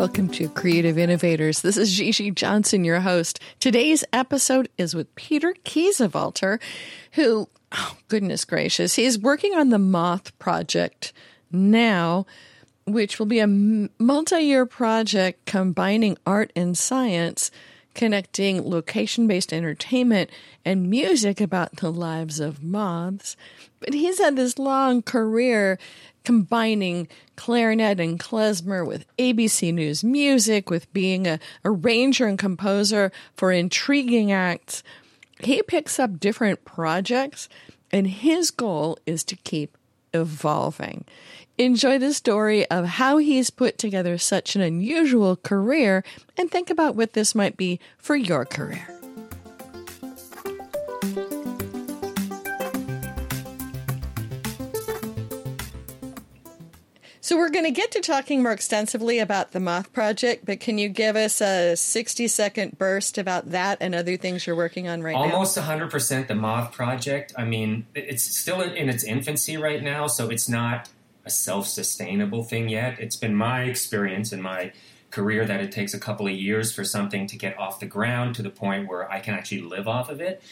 Welcome to Creative Innovators. This is Gigi Johnson, your host. Today's episode is with Peter Kiesewalter, who, oh, goodness gracious, he's working on the Moth Project now, which will be a multi year project combining art and science, connecting location based entertainment and music about the lives of moths. But he's had this long career combining clarinet and klezmer with ABC News music, with being a arranger and composer for intriguing acts. He picks up different projects, and his goal is to keep evolving. Enjoy the story of how he's put together such an unusual career and think about what this might be for your career. So we're going to get to talking more extensively about the Moth Project, but can you give us a 60 second burst about that and other things you're working on right Almost now? Almost 100% the Moth Project. I mean, it's still in its infancy right now, so it's not a self-sustainable thing yet. It's been my experience in my career that it takes a couple of years for something to get off the ground to the point where I can actually live off of it.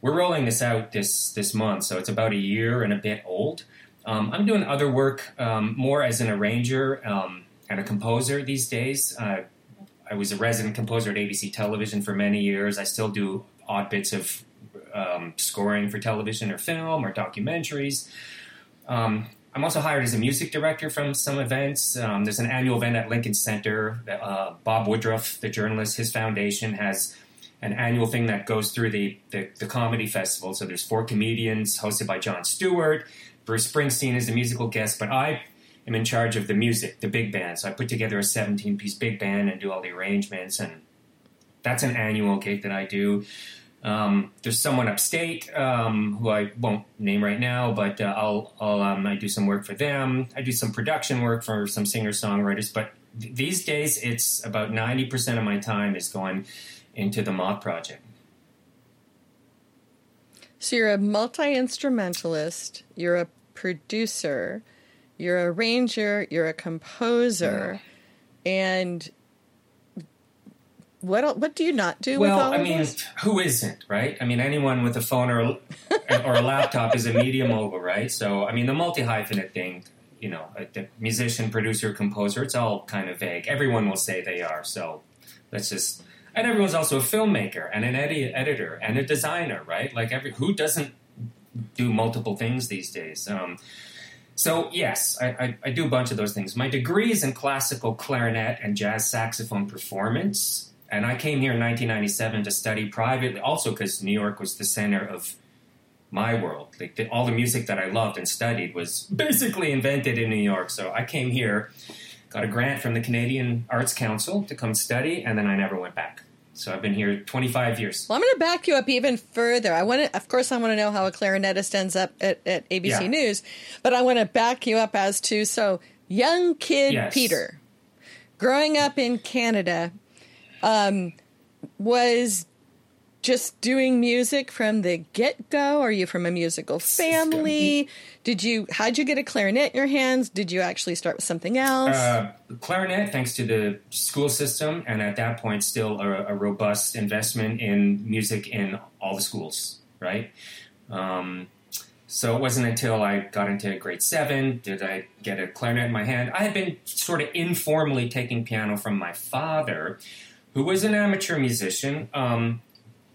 We're rolling this out this this month, so it's about a year and a bit old. Um, I'm doing other work um, more as an arranger um, and a composer these days. Uh, I was a resident composer at ABC Television for many years. I still do odd bits of um, scoring for television or film or documentaries. Um, I'm also hired as a music director from some events. Um, there's an annual event at Lincoln Center. Uh, Bob Woodruff, the journalist, his foundation has an annual thing that goes through the, the, the comedy festival. So there's four comedians hosted by Jon Stewart. Bruce Springsteen is a musical guest, but I am in charge of the music, the big band. So I put together a 17 piece big band and do all the arrangements, and that's an annual gig that I do. Um, there's someone upstate um, who I won't name right now, but uh, I'll, I'll um, I do some work for them. I do some production work for some singer songwriters, but th- these days it's about 90% of my time is going into the Moth Project. So you're a multi instrumentalist, you're a producer, you're a arranger, you're a composer, yeah. and what what do you not do? Well, I mean, who isn't right? I mean, anyone with a phone or or a laptop is a media mogul, right? So, I mean, the multi hyphenate thing, you know, uh, a musician, producer, composer, it's all kind of vague. Everyone will say they are. So, let's just. And everyone's also a filmmaker and an edi- editor and a designer, right? Like every who doesn't do multiple things these days. Um, so yes, I, I, I, do a bunch of those things. My degree is in classical clarinet and jazz saxophone performance, and I came here in 1997 to study privately, also because New York was the center of my world. Like the, all the music that I loved and studied was basically invented in New York. So I came here, got a grant from the Canadian Arts Council to come study, and then I never went back. So I've been here 25 years. Well, I'm going to back you up even further. I want to, of course, I want to know how a clarinetist ends up at, at ABC yeah. News, but I want to back you up as to so young kid yes. Peter, growing up in Canada, um, was just doing music from the get go? Are you from a musical family? Did you? How'd you get a clarinet in your hands? Did you actually start with something else? Uh, clarinet, thanks to the school system, and at that point, still a, a robust investment in music in all the schools. Right. Um, so it wasn't until I got into grade seven did I get a clarinet in my hand. I had been sort of informally taking piano from my father, who was an amateur musician. Um,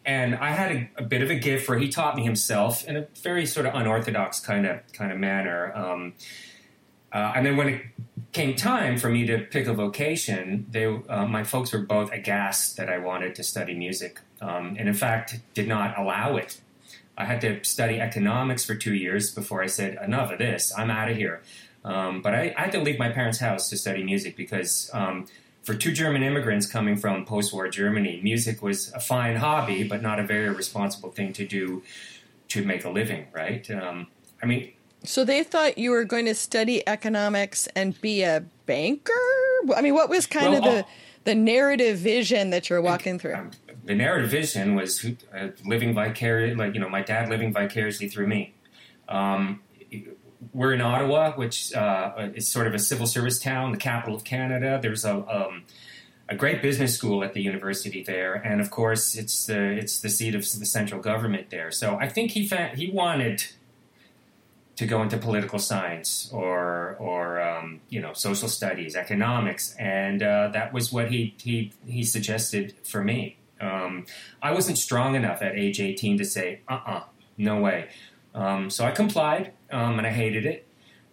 and I had a, a, bit of a gift for he taught me himself in a very sort of unorthodox kind of kind of manner. Um, uh, and then when it came time for me to pick a vocation, they uh, my folks were both aghast that I wanted to study music, um, and in fact did not allow it. I had to study economics for two years before I said enough of this. I'm out of here. Um, but I, I, had to leave my parents' house to study music because um, for two German immigrants coming from post war Germany, music was a fine hobby, but not a very responsible thing to do to make a living, right? Um, I mean, so they thought you were going to study economics and be a banker? I mean, what was kind well, of the, the narrative vision that you're walking through? Um, the narrative vision was uh, living vicariously, like, you know, my dad living vicariously through me. Um, we're in Ottawa, which uh, is sort of a civil service town, the capital of Canada. There's a um, a great business school at the university there, and of course, it's the it's the seat of the central government there. So I think he fa- he wanted to go into political science or or um, you know social studies, economics, and uh, that was what he he he suggested for me. Um, I wasn't strong enough at age 18 to say, uh uh no way. Um, so I complied, um, and I hated it.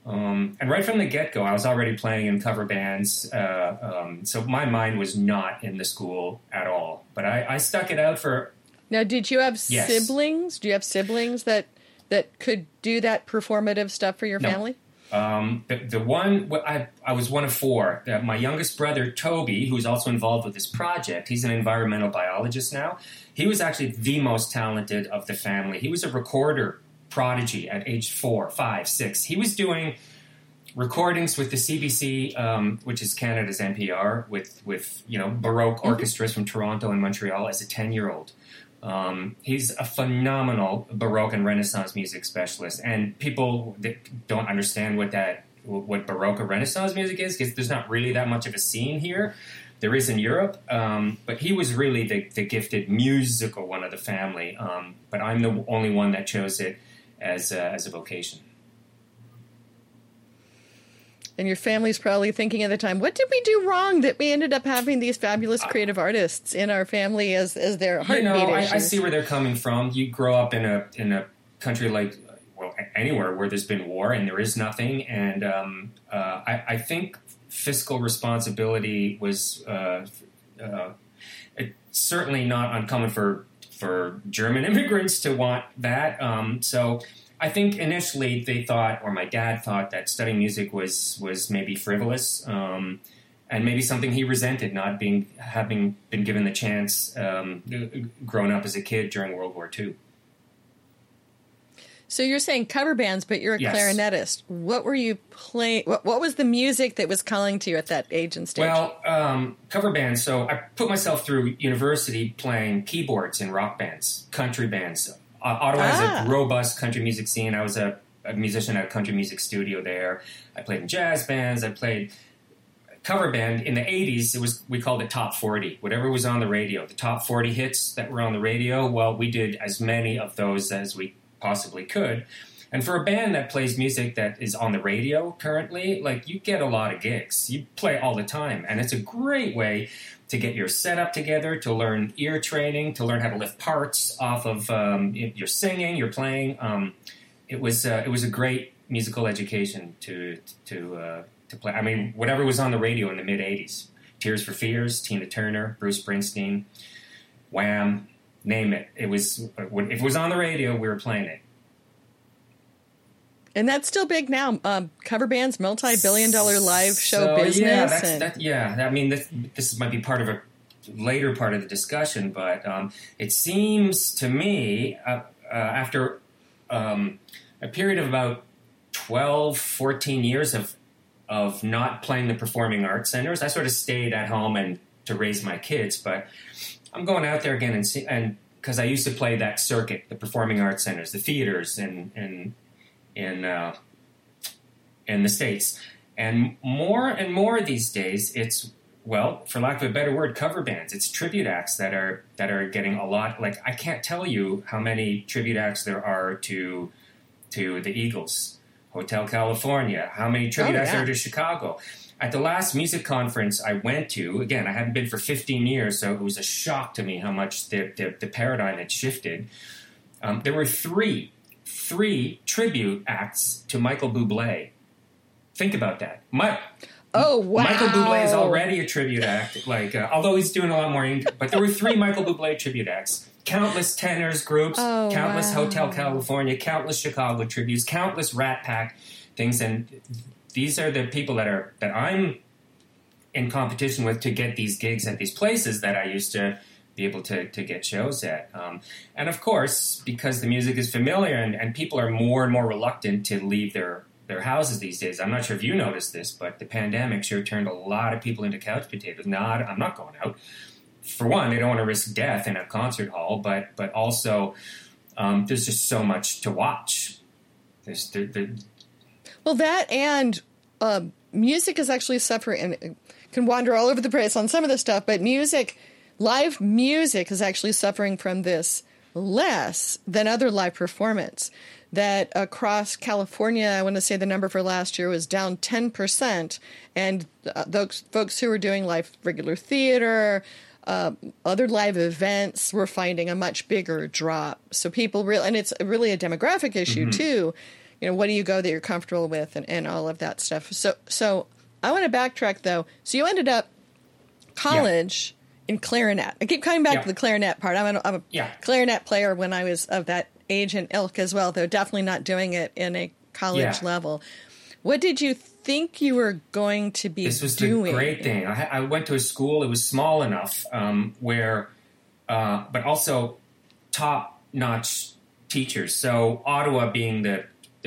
Um, and right from the get go, I was already playing in cover bands. Uh, um, so my mind was not in the school at all. But I, I stuck it out for. Now, did you have Yes. siblings? Do you have siblings that that could do that performative stuff for your No. family? Um, the, the one I, I was one of four. Uh, my youngest brother Toby, who's also involved with this project, he's an environmental biologist now. He was actually the most talented of the family. He was a recorder prodigy at age four, five, six. He was doing recordings with the CBC, um, which is Canada's NPR, with with you know baroque orchestras from Toronto and Montreal as a ten year old. Um, he's a phenomenal Baroque and Renaissance music specialist, and people that don't understand what that what Baroque or Renaissance music is because there's not really that much of a scene here. There is in Europe, um, but he was really the, the gifted musical one of the family. Um, but I'm the only one that chose it as a, as a vocation. And your family's probably thinking at the time, what did we do wrong that we ended up having these fabulous creative artists in our family as as their you heartbeat know, I, I see where they're coming from. You grow up in a in a country like well anywhere where there's been war and there is nothing, and um, uh, I, I think fiscal responsibility was uh, uh, certainly not uncommon for for German immigrants to want that. Um, so. I think initially they thought, or my dad thought, that studying music was was maybe frivolous, um, and maybe something he resented, not being having been given the chance um, growing up as a kid during World War II. So you're saying cover bands, but you're a Yes. clarinetist. What were you playing? What, what was the music that was calling to you at that age and stage? Well, um, cover bands. So I put myself through university playing keyboards in rock bands, country bands. Uh, Ottawa Ah. has a robust country music scene. I was a, a musician at a country music studio there. I played in jazz bands. I played cover band in the 80s it was we called it top 40 whatever was on the radio the top 40 hits that were on the radio well we did as many of those as we possibly could. And for a band that plays music that is on the radio currently like you get a lot of gigs. You play all the time. And it's a great way to get your setup together to learn ear training to learn how to lift parts off of um, your singing your playing. Um, it was uh, it was a great musical education to to uh, to play. I mean, whatever was on the radio in the mid '80s, Tears for Fears, Tina Turner, Bruce Springsteen, Wham, name it. It was if it was on the radio, we were playing it. and that's still big now. Um, cover bands, multi-billion dollar live show So, business. Yeah, that's, and, that, yeah. I mean, this, this might be part of a later part of the discussion, but um, it seems to me uh, uh, after um, a period of about 12, 14 years of of not playing the performing arts centers, I sort of stayed at home and to raise my kids. But I'm going out there again and see, and because I used to play that circuit, the performing arts centers, the theaters, and and in uh, in the states, and more and more these days, it's well, for lack of a better word, cover bands. It's tribute acts that are that are getting a lot. Like I can't tell you how many tribute acts there are to to the Eagles, Hotel California. How many tribute Oh, acts yeah. there are to Chicago? At the last music conference I went to, again, I hadn't been for 15 years, so it was a shock to me how much the, the, the paradigm had shifted. Um, there were three, three tribute acts to Michael Bublé. Think about that. My, oh wow! Michael Bublé is already a tribute act, like uh, although he's doing a lot more. But there were three Michael Bublé tribute acts. Countless tenors groups, Oh, countless wow. Hotel California, countless Chicago tributes, countless Rat Pack things, and these are the people that are that I'm in competition with to get these gigs at these places that I used to be able to, to get shows at. Um, and of course, because the music is familiar and, and people are more and more reluctant to leave their, their houses these days. I'm not sure if you noticed this, but the pandemic sure turned a lot of people into couch potatoes. Not, I'm not going out. For one, they don't want to risk death in a concert hall, but but also um, there's just so much to watch. There's there, there, Well, that and uh, music is actually suffering and can wander all over the place on some of the stuff, but music, live music, is actually suffering from this less than other live performance. That across California, I want to say the number for last year was down 10%. And uh, those folks who were doing live regular theater, uh, other live events, were finding a much bigger drop. So people really, and it's really a demographic issue mm-hmm. too. You know, what do you go that you're comfortable with and, and all of that stuff. So, so I want to backtrack though. So you ended up college yeah. in clarinet. I keep coming back yeah. to the clarinet part. I'm a, I'm a yeah. clarinet player when I was of that age and ilk as well, though definitely not doing it in a college level. What did you think you were going to be this was doing? the great thing. I, I, went to a school. It was small enough um, where, uh, but also top notch teachers. So Ottawa being the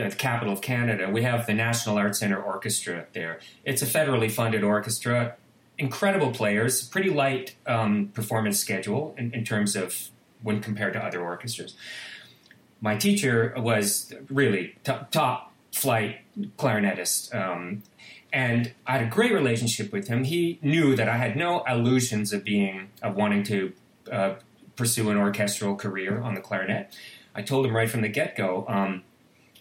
the capital of Canada, we have the National Arts Centre Orchestra there. It's a federally funded orchestra, incredible players, pretty light um, performance schedule in, in, terms of when compared to other orchestras. My teacher was really top, top flight clarinetist. Um, and I had a great relationship with him. He knew that I had no illusions of being of wanting to uh, pursue an orchestral career on the clarinet. I told him right from the get go. Um,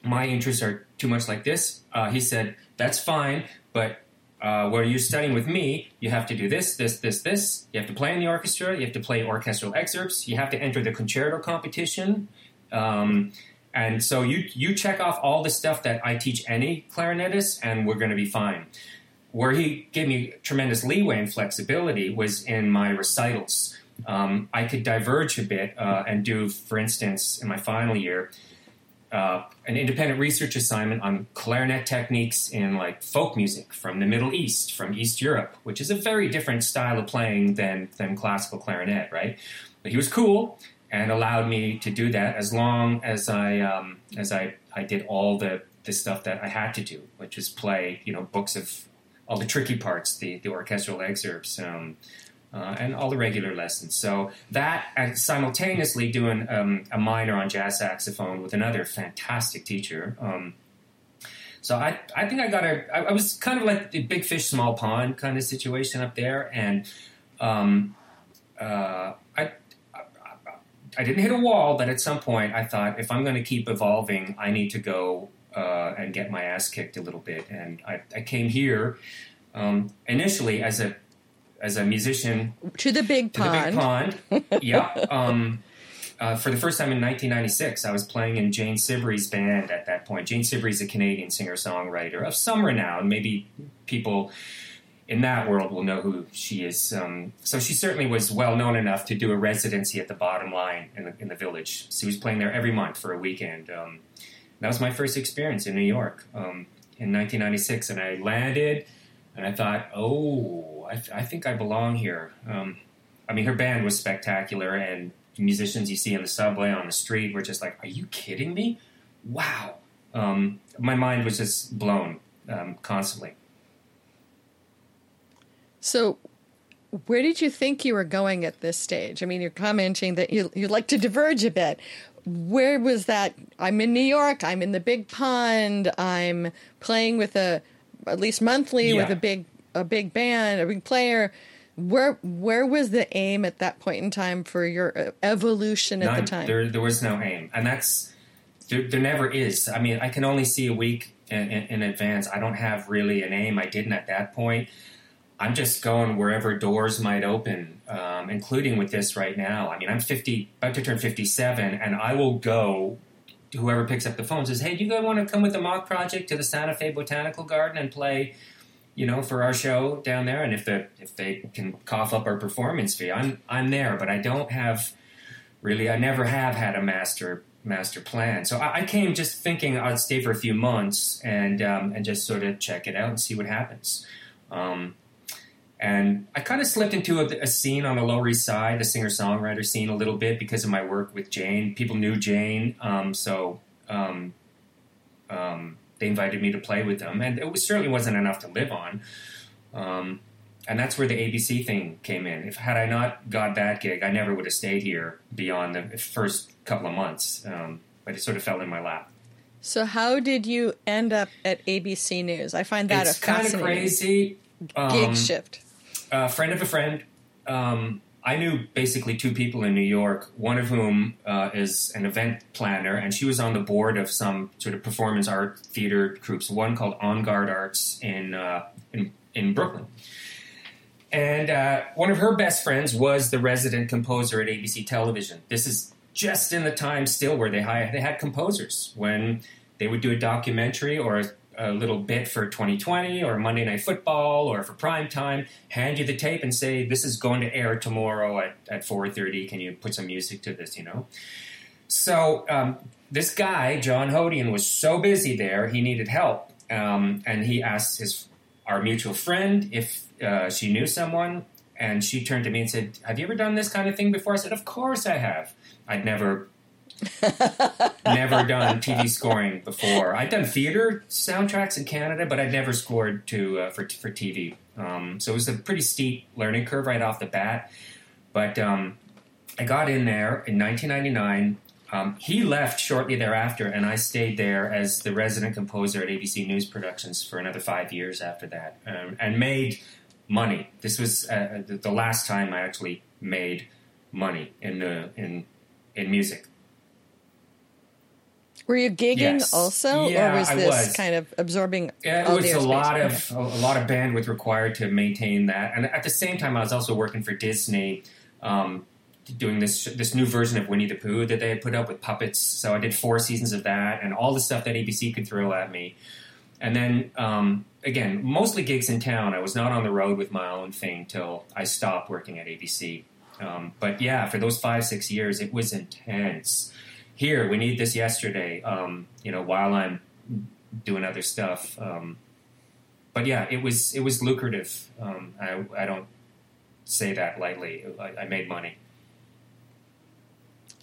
my interests are too much like this. Uh, he said, that's fine, but uh, where you're studying with me, you have to do this, this, this, this. You have to play in the orchestra. You have to play orchestral excerpts. You have to enter the concerto competition. Um, and so you you check off all the stuff that I teach any clarinetist, and we're going to be fine. Where he gave me tremendous leeway and flexibility was in my recitals. Um, I could diverge a bit uh, and do, for instance, in my final year, uh, an independent research assignment on clarinet techniques in like folk music from the Middle East, from East Europe, which is a very different style of playing than than classical clarinet, right? But he was cool and allowed me to do that as long as I um, as I, I did all the the stuff that I had to do, which is play you know books of all the tricky parts, the the orchestral excerpts. Um, uh, and all the regular lessons. So that and simultaneously doing um, a minor on jazz saxophone with another fantastic teacher. Um, so I, I think I got a. I, I was kind of like the big fish, small pond kind of situation up there, and um, uh, I, I, I didn't hit a wall, but at some point I thought if I'm going to keep evolving, I need to go uh, and get my ass kicked a little bit, and I, I came here um, initially as a as a musician to the big to pond. The big pond. yeah. Um, uh, for the first time in 1996, I was playing in Jane Siberry's band at that point. Jane Siberry's a Canadian singer songwriter of some renown. Maybe people in that world will know who she is. Um, so she certainly was well known enough to do a residency at the Bottom Line in the, in the Village. She was playing there every month for a weekend. Um, that was my first experience in New York um, in 1996, and I landed and I thought, oh, I, th- I think I belong here. Um, I mean, her band was spectacular, and musicians you see in the subway on the street were just like, "Are you kidding me? Wow!" Um, my mind was just blown um, constantly. So, where did you think you were going at this stage? I mean, you're commenting that you you like to diverge a bit. Where was that? I'm in New York. I'm in the Big Pond. I'm playing with a at least monthly yeah. with a big a big band, a big player. Where where was the aim at that point in time for your uh, evolution at None, the time? There there was no aim, and that's there, there never is. I mean, I can only see a week in, in, in advance. I don't have really an aim. I didn't at that point. I'm just going wherever doors might open, um, including with this right now. I mean, I'm 50, about to turn 57, and I will go whoever picks up the phone says, "Hey, do you guys want to come with the Moth project to the Santa Fe Botanical Garden and play, you know, for our show down there?" And if they if they can cough up our performance fee, I'm I'm there. But I don't have really. I never have had a master master plan. So I, I came just thinking I'd stay for a few months and um, and just sort of check it out and see what happens. Um, and I kind of slipped into a, a, scene on the Lower East Side, the singer songwriter scene, a little bit because of my work with Jane. People knew Jane, um, so um, um, they invited me to play with them, and it was, certainly wasn't enough to live on. Um, and that's where the ABC thing came in. If had I not got that gig, I never would have stayed here beyond the first couple of months. Um, but it sort of fell in my lap. So, how did you end up at ABC News? I find that it's a kind of crazy. gig Um, shift. a friend of a friend. Um, I knew basically two people in New York, one of whom uh, is an event planner, and she was on the board of some sort of performance art theater groups, one called En Garde Arts in, uh, in, in Brooklyn. And uh, one of her best friends was the resident composer at ABC Television. This is just in the time still where they, they had composers when they would do a documentary or a, a little bit for 2020 or Monday Night Football or for prime time, hand you the tape and say, this is going to air tomorrow at, at 4.30. Can you put some music to this, you know? So um, this guy, John Hodian, was so busy there, he needed help. Um, and he asked his our mutual friend if uh, she knew someone. And she turned to me and said, Have you ever done this kind of thing before? I said, Of course I have. I'd never never done TV scoring before. I'd done theater soundtracks in Canada, but I'd never scored to uh, for for TV. Um, so it was a pretty steep learning curve right off the bat. But um, I got in there in 1999. Um, he left shortly thereafter, and I stayed there as the resident composer at ABC News Productions for another five years after that, um, and made money. This was uh, the the last time I actually made money in the in in music. Were you gigging Yes. also, Yeah, or was this was. kind of absorbing Yeah, all it was the a lot of a, a lot of bandwidth required to maintain that, and at the same time, I was also working for Disney, um, doing this this new version of Winnie the Pooh that they had put up with puppets. So I did four seasons of that, and all the stuff that ABC could throw at me. And then um, again, mostly gigs in town. I was not on the road with my own thing till I stopped working at ABC. Um, but yeah, for those five six years, it was intense. Here, we need this yesterday. Um, you know, while I'm doing other stuff. Um, but yeah, it was it was lucrative. Um, I, I don't say that lightly. I, I made money.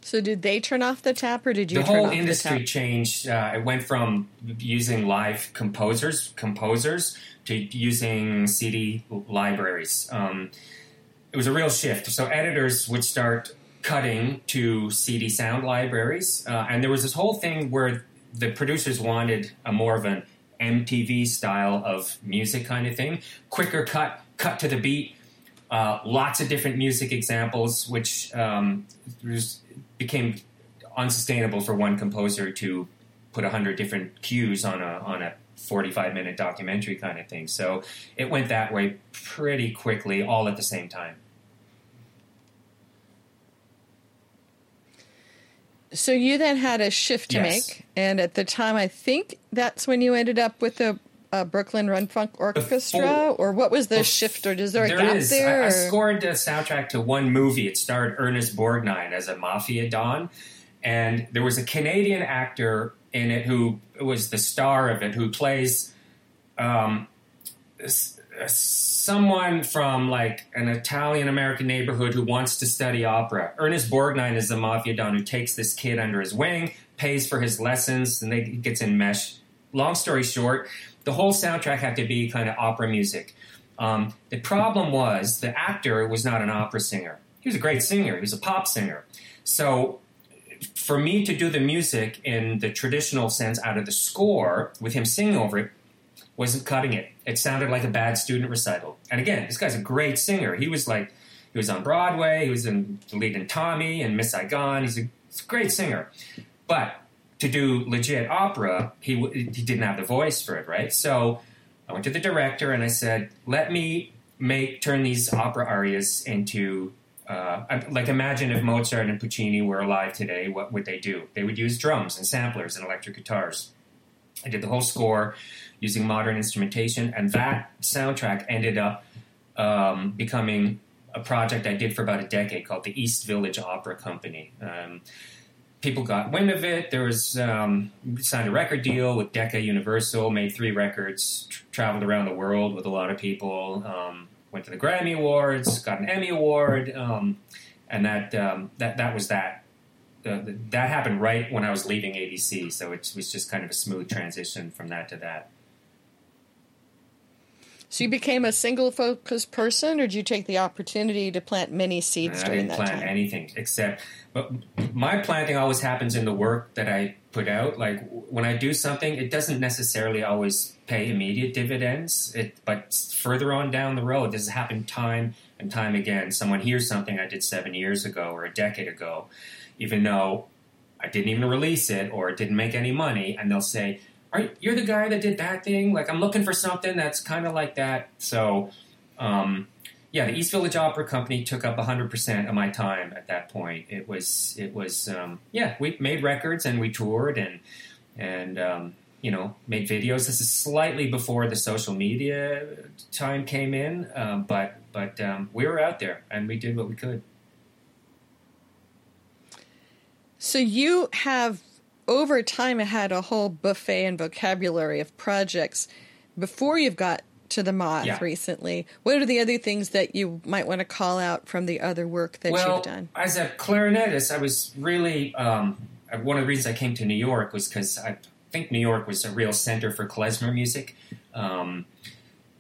So, did they turn off the tap, or did you the whole industry the changed. Uh, it went from using live composers composers to using CD libraries. Um, it was a real shift. So editors would start cutting to CD sound libraries, uh, and there was this whole thing where the producers wanted a more of an MTV style of music kind of thing, quicker cut, cut to the beat. Uh, lots of different music examples, which um, was, became unsustainable for one composer to put a hundred different cues on a on a 45 minute documentary kind of thing. So it went that way pretty quickly, all at the same time. So you then had a shift to Yes. make, and at the time, I think that's when you ended up with the uh, Brooklyn Rundfunk Orkestrat, Before- or what was the Bef- shift, or is there gap is. there? I, I or- scored a soundtrack to one movie. It starred Ernest Borgnine as a mafia don, and there was a Canadian actor in it who was the star of it, who plays um, s- someone from like an Italian American neighborhood who wants to study opera. Ernest Borgnine is the mafia don who takes this kid under his wing, pays for his lessons, and they, he gets in mesh. Long story short, the whole soundtrack had to be kind of opera music. Um, the problem was the actor was not an opera singer. He was a great singer. He was a pop singer. So for me to do the music in the traditional sense out of the score with him singing over it wasn't cutting it. It sounded like a bad student recital. And again, this guy's a great singer. He was like, he was on Broadway. He was in the lead in Tommy and Miss Saigon. He's a, he's a great singer. But to do legit opera, he he didn't have the voice for it, right? So I went to the director and I said, "Let me make turn these opera arias into uh, like imagine if Mozart and Puccini were alive today, what would they do? They would use drums and samplers and electric guitars." I did the whole score using modern instrumentation, and that soundtrack ended up um, becoming a project I did for about a decade called the East Village Opera Company. Um, people got wind of it. There was um, signed a record deal with Decca Universal, made three records, tr- traveled around the world with a lot of people, um, went to the Grammy Awards, got an Emmy Award, um, and that um, that that was that. That happened right when I was leaving ABC, so it was just kind of a smooth transition from that to that. So you became a single focused person, or did you take the opportunity to plant many seeds I during didn't that plant time? anything except, but my planting always happens in the work that I put out. Like when I do something, it doesn't necessarily always pay immediate dividends. It, but further on down the road, this has happened time and time again. Someone hears something I did seven years ago or a decade ago, even though I didn't even release it or it didn't make any money, and they'll say, "Are you're the guy that did that thing? Like I'm looking for something that's kind of like that." So. Um, yeah, the East Village Opera Company took up 100% of my time at that point. It was, it was, um, yeah, we made records and we toured and, and, um, you know, made videos. This is slightly before the social media time came in, um, but, but um, we were out there and we did what we could. So you have over time I had a whole buffet and vocabulary of projects before you've got to the moth Yeah. recently. What are the other things that you might want to call out from the other work that well, you've done? as a clarinetist, I was really um, one of the reasons I came to New York was because I think New York was a real center for klezmer music, um,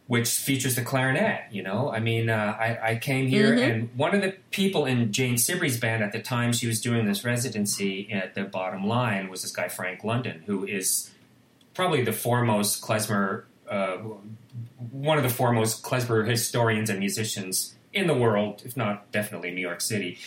which features the clarinet. You know, I mean, uh, I, I came here, Mhm. and one of the people in Jane Siberry's band at the time she was doing this residency at the Bottom Line was this guy Frank London, who is probably the foremost klezmer. Uh, one of the foremost klezmer historians and musicians in the world, if not definitely New York City.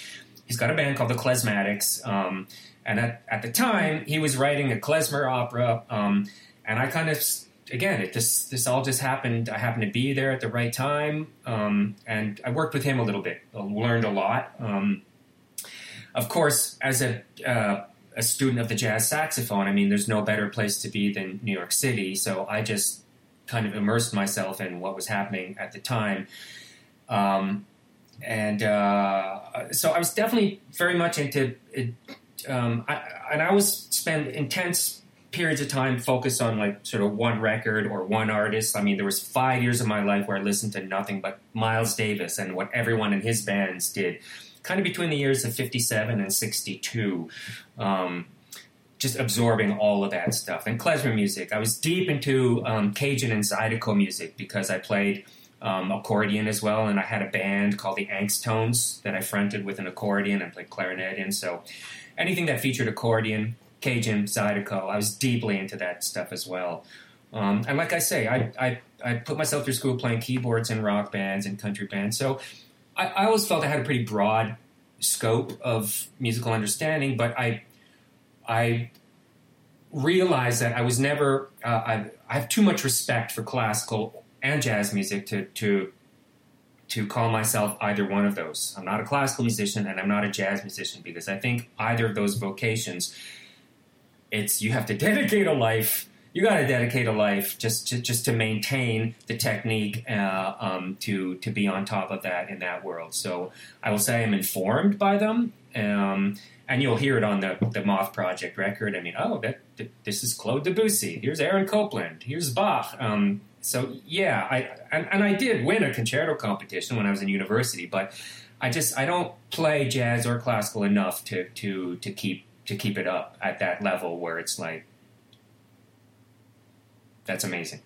He's got a band called the Klezmatics, um, and at, at the time he was writing a klezmer opera. Um, and I kind of, again, it this this all just happened. I happened to be there at the right time, um, and I worked with him a little bit. I learned a lot. Um, of course, as a uh, a student of the jazz saxophone, I mean, there's no better place to be than New York City. So I just kind of immersed myself in what was happening at the time. Um, and uh, so I was definitely very much into it. Um, I, and I always spend intense periods of time focused on like sort of one record or one artist. I mean, there was five years of my life where I listened to nothing but Miles Davis and what everyone in his bands did, kind of between the years of 57 and 62. Um, just absorbing all of that stuff. And klezmer music. I was deep into um, Cajun and Zydeco music because I played um, accordion as well, and I had a band called the Angst Tones that I fronted with an accordion and played clarinet in. So anything that featured accordion, Cajun, Zydeco, I was deeply into that stuff as well. Um, and like I say, I, I, I put myself through school playing keyboards in rock bands and country bands. So I, I always felt I had a pretty broad scope of musical understanding, but I I realized that I was never. Uh, I, I have too much respect for classical and jazz music to to to call myself either one of those. I'm not a classical musician and I'm not a jazz musician because I think either of those vocations, it's you have to dedicate a life. You got to dedicate a life just to, just to maintain the technique uh, um, to to be on top of that in that world. So I will say I'm informed by them. Um, and you'll hear it on the, the Moth Project record. I mean, oh, that, th- this is Claude Debussy. Here's Aaron Copland. Here's Bach. Um, so yeah, I and, and I did win a concerto competition when I was in university, but I just I don't play jazz or classical enough to to to keep to keep it up at that level where it's like that's amazing.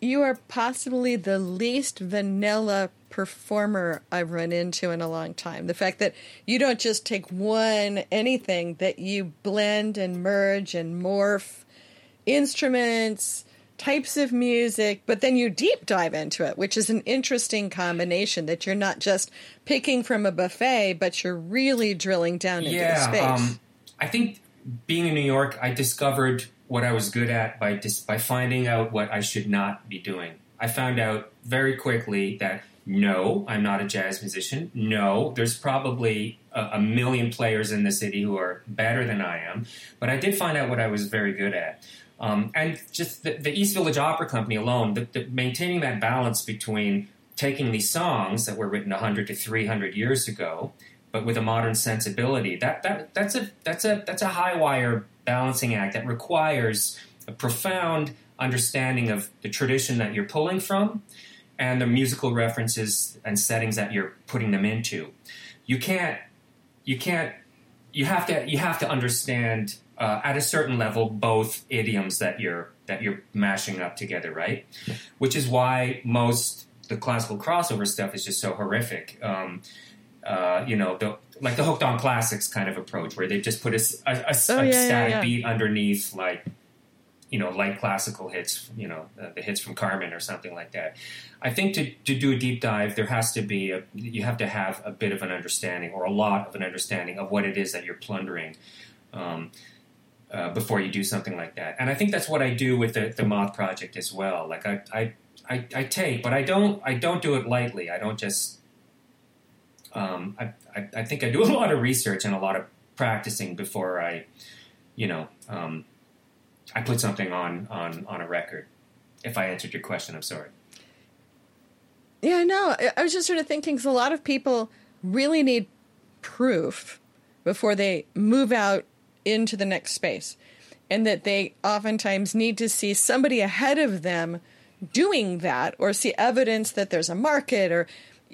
You are possibly the least vanilla performer I've run into in a long time. The fact that you don't just take one anything, that you blend and merge and morph instruments, types of music, but then you deep dive into it, which is an interesting combination that you're not just picking from a buffet, but you're really drilling down into the space. Um, I think being in New York, I discovered what I was good at by dis- by finding out what I should not be doing. I found out very quickly that no, I'm not a jazz musician. No, there's probably a, a million players in the city who are better than I am. But I did find out what I was very good at. Um, and just the, the East Village Opera Company alone, the, the, maintaining that balance between taking these songs that were written 100 to 300 years ago, but with a modern sensibility, that, that that's a that's a that's a high wire balancing act that requires a profound understanding of the tradition that you're pulling from and the musical references and settings that you're putting them into. You can't you can't you have to you have to understand uh, at a certain level both idioms that you're that you're mashing up together, right? Which is why most the classical crossover stuff is just so horrific. Um, uh, you know, the, like the hooked on classics kind of approach, where they just put a, a, a, oh, a yeah, static yeah, yeah. beat underneath, like you know, light classical hits, you know, uh, the hits from Carmen or something like that. I think to, to do a deep dive, there has to be, a, you have to have a bit of an understanding or a lot of an understanding of what it is that you're plundering um, uh, before you do something like that. And I think that's what I do with the, the Moth project as well. Like I, I, I, I take, but I don't, I don't do it lightly. I don't just, um, I, I, I, think I do a lot of research and a lot of practicing before I, you know, um, I put something on on on a record. If I answered your question, I'm sorry. Yeah, no, I was just sort of thinking because a lot of people really need proof before they move out into the next space, and that they oftentimes need to see somebody ahead of them doing that or see evidence that there's a market or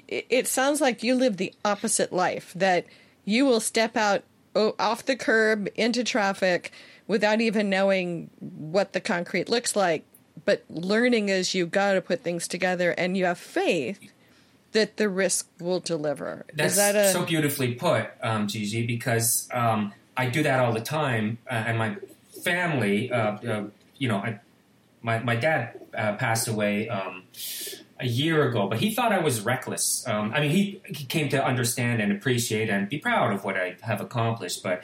it, sounds like you live the opposite life that you will step out off the curb into traffic without even knowing what the concrete looks like, but learning is you got to put things together and you have faith that the risk will deliver. That's that a- so beautifully put, um, Gigi, because um, I do that all the time, uh, and my family, uh, uh, you know, I, my my dad uh, passed away um, a year ago, but he thought I was reckless. Um, I mean, he, he came to understand and appreciate and be proud of what I have accomplished, but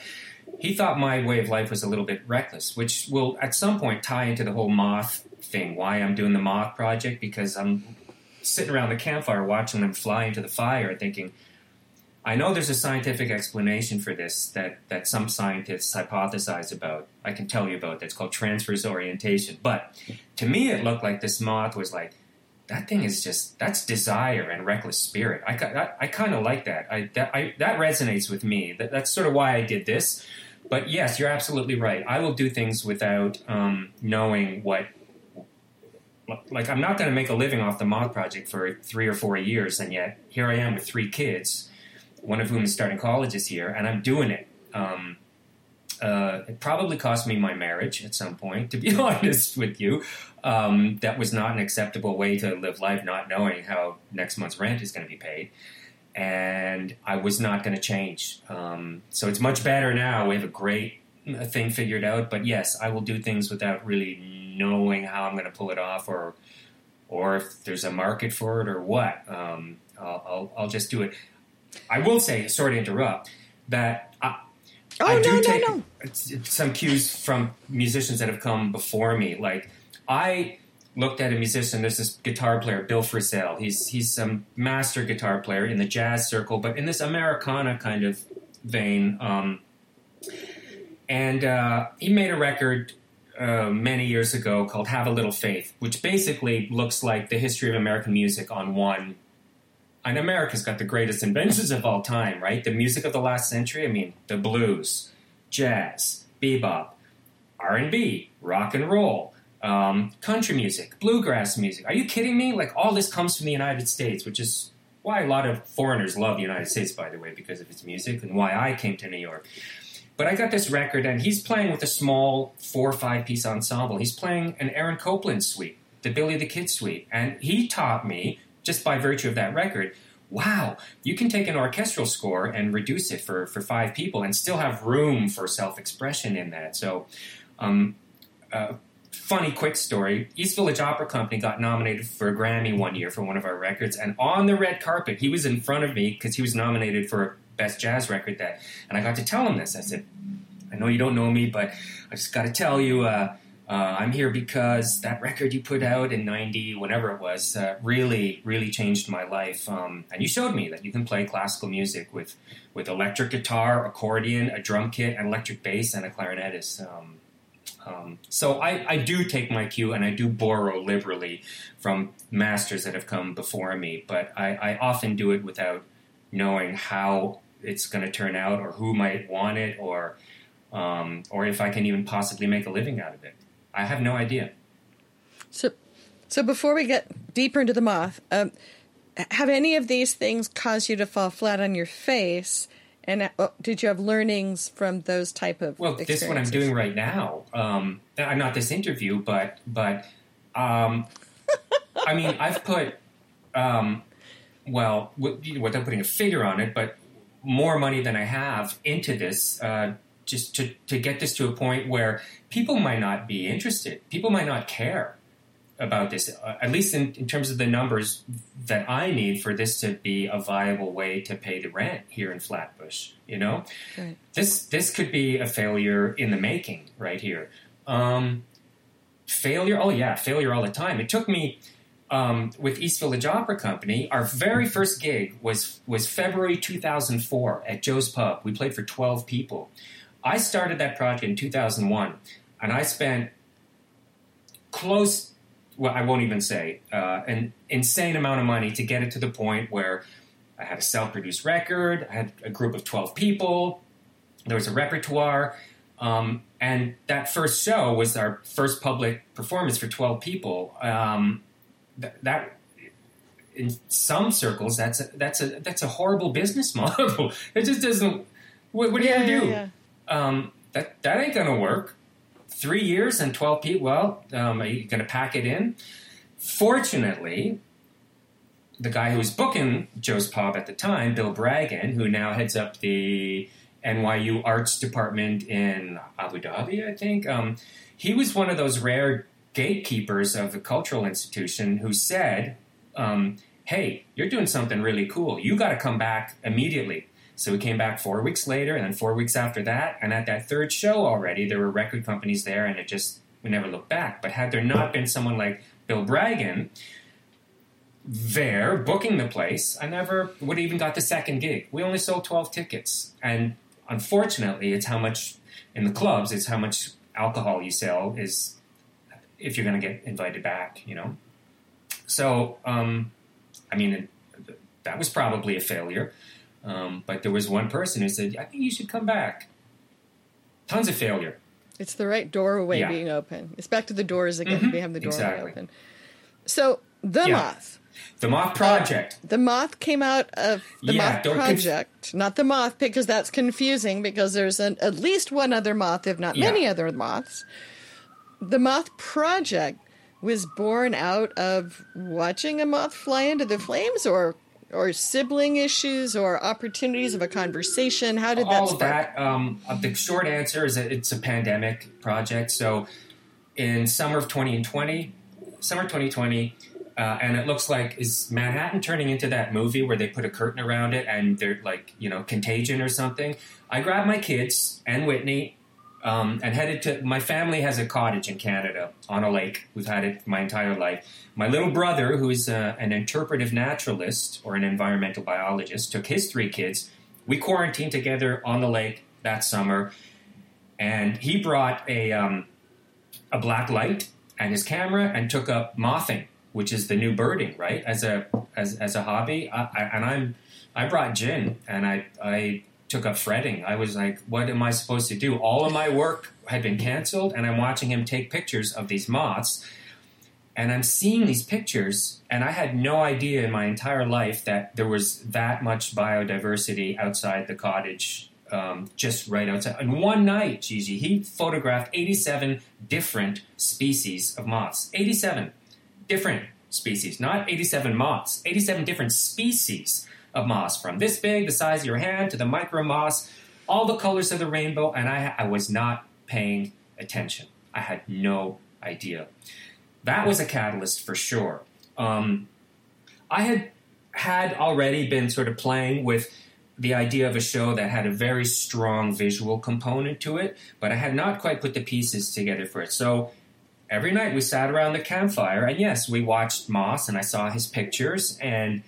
he thought my way of life was a little bit reckless, which will at some point tie into the whole moth thing. Why I'm doing the moth project because I'm sitting around the campfire watching them fly into the fire, thinking, I know there's a scientific explanation for this that that some scientists hypothesize about. I can tell you about. That's called transverse orientation. But to me, it looked like this moth was like that thing is just that's desire and reckless spirit. I I, I kind of like that. I that I, that resonates with me. That, that's sort of why I did this. But yes, you're absolutely right. I will do things without um, knowing what. Like I'm not going to make a living off the moth project for three or four years, and yet here I am with three kids, one of whom is starting college this year, and I'm doing it. Um, uh, it probably cost me my marriage at some point, to be honest with you. Um, that was not an acceptable way to live life, not knowing how next month's rent is going to be paid and I was not going to change. Um, so it's much better now. We have a great uh, thing figured out. But yes, I will do things without really knowing how I'm going to pull it off, or or if there's a market for it, or what. Um, I'll, I'll, I'll just do it. I will say, sorry to interrupt, that I, oh, I do no, take no, no. some cues from musicians that have come before me. Like I looked at a musician. There's this guitar player, Bill Frisell. He's he's a master guitar player in the jazz circle, but in this Americana kind of vein. Um, and uh, he made a record uh, many years ago called "Have a Little Faith," which basically looks like the history of American music on one. And America's got the greatest inventions of all time, right? The music of the last century. I mean, the blues, jazz, bebop, R and B, rock and roll um, country music, bluegrass music. Are you kidding me? Like all this comes from the United States, which is why a lot of foreigners love the United States, by the way, because of its music and why I came to New York. But I got this record, and he's playing with a small four or five piece ensemble. He's playing an Aaron Copland suite, the Billy the Kid suite. And he taught me, just by virtue of that record, wow, you can take an orchestral score and reduce it for, for five people and still have room for self expression in that. So, um, uh, funny quick story east village opera company got nominated for a grammy one year for one of our records and on the red carpet he was in front of me because he was nominated for best jazz record that and i got to tell him this i said i know you don't know me but i just got to tell you uh, uh, i'm here because that record you put out in 90 whenever it was uh, really really changed my life um, and you showed me that you can play classical music with with electric guitar accordion a drum kit an electric bass and a clarinetist um, um, so I, I, do take my cue and I do borrow liberally from masters that have come before me, but I, I often do it without knowing how it's going to turn out or who might want it or um, or if I can even possibly make a living out of it. I have no idea. So, so before we get deeper into the moth, um, have any of these things caused you to fall flat on your face And uh, did you have learnings from those type of well? This is what I'm doing right now. Um, I'm not this interview, but but um, I mean, I've put um, well, without putting a figure on it, but more money than I have into this. Uh, just to, to get this to a point where people might not be interested. People might not care about this, uh, at least in, in, terms of the numbers that I need for this to be a viable way to pay the rent here in Flatbush. You know, right. this this could be a failure in the making right here. Um, failure, oh yeah, failure all the time. It took me um, with East Village Opera Company. Our very first gig was was February 2004 at Joe's Pub. We played for 12 people. I started that project in 2001, and I spent close well, I won't even say, uh, an insane amount of money to get it to the point where I had a self produced record, I had a group of 12 people, there was a repertoire. Um, and that first show was our first public performance for 12 people. Um, th- that in some circles, that's a, that's a that's a horrible business model. it just doesn't. What, what are yeah, you gonna do? Yeah, yeah. Um, that that ain't gonna work three years and 12 people, well, um, are you to pack it in? Fortunately, the guy who was booking Joe's Pub at the time, Bill Bragin, who now heads up the NYU Arts Department in Abu Dhabi, I think, um, he was one of those rare gatekeepers of a cultural institution who said, um, Hey, you're doing something really cool. You got to come back immediately. So we came back four weeks later, and then four weeks after that, and at that third show already, there were record companies there, and it just we never looked back. But had there not been someone like Bill Bragin there booking the place, I never would have even got the second gig. We only sold twelve tickets, and unfortunately, it's how much in the clubs. It's how much alcohol you sell is if you're going to get invited back. You know, so um, I mean, that was probably a failure. Um, but there was one person who said, I think you should come back. Tons of failure. It's the right doorway yeah. being open. It's back to the doors again. Mm-hmm. We have the doorway exactly. open. So, The yeah. Moth. The Moth Project. Uh, the Moth came out of the yeah, Moth Project, conf- not the Moth, because that's confusing. Because there's an, at least one other moth, if not many other moths. The Moth Project was born out of watching a moth fly into the flames, or or sibling issues or opportunities of a conversation? How did that All of that. Um, uh, the short answer is that it's a pandemic project. So in summer of 2020, summer 2020, uh, and it looks like is Manhattan turning into that movie where they put a curtain around it and they're like you know Contagion or something. I grabbed my kids and Whitney um, and headed to my family has a cottage in Canada on a lake. We've had it my entire life. My little brother, who's uh, an interpretive naturalist or an environmental biologist, took his three kids. We quarantined together on the lake that summer, and he brought a um, a black light and his camera and took up mothing, which is the new birding, right? As a as, as a hobby, I, I, and I'm I brought gin and I I took up fretting. I was like, what am I supposed to do? All of my work had been canceled, and I'm watching him take pictures of these moths. And I'm seeing these pictures, and I had no idea in my entire life that there was that much biodiversity outside the cottage, um, just right outside. And one night, Gigi, he photographed 87 different species of moths. 87 different species, not 87 moths, 87 different species of moss, from this big, the size of your hand, to the micro moss, all the colors of the rainbow, and I, I was not paying attention. I had no idea. That was a catalyst for sure. Um, I had had already been sort of playing with the idea of a show that had a very strong visual component to it, but I had not quite put the pieces together for it. So every night we sat around the campfire, and yes, we watched Moss, and I saw his pictures, and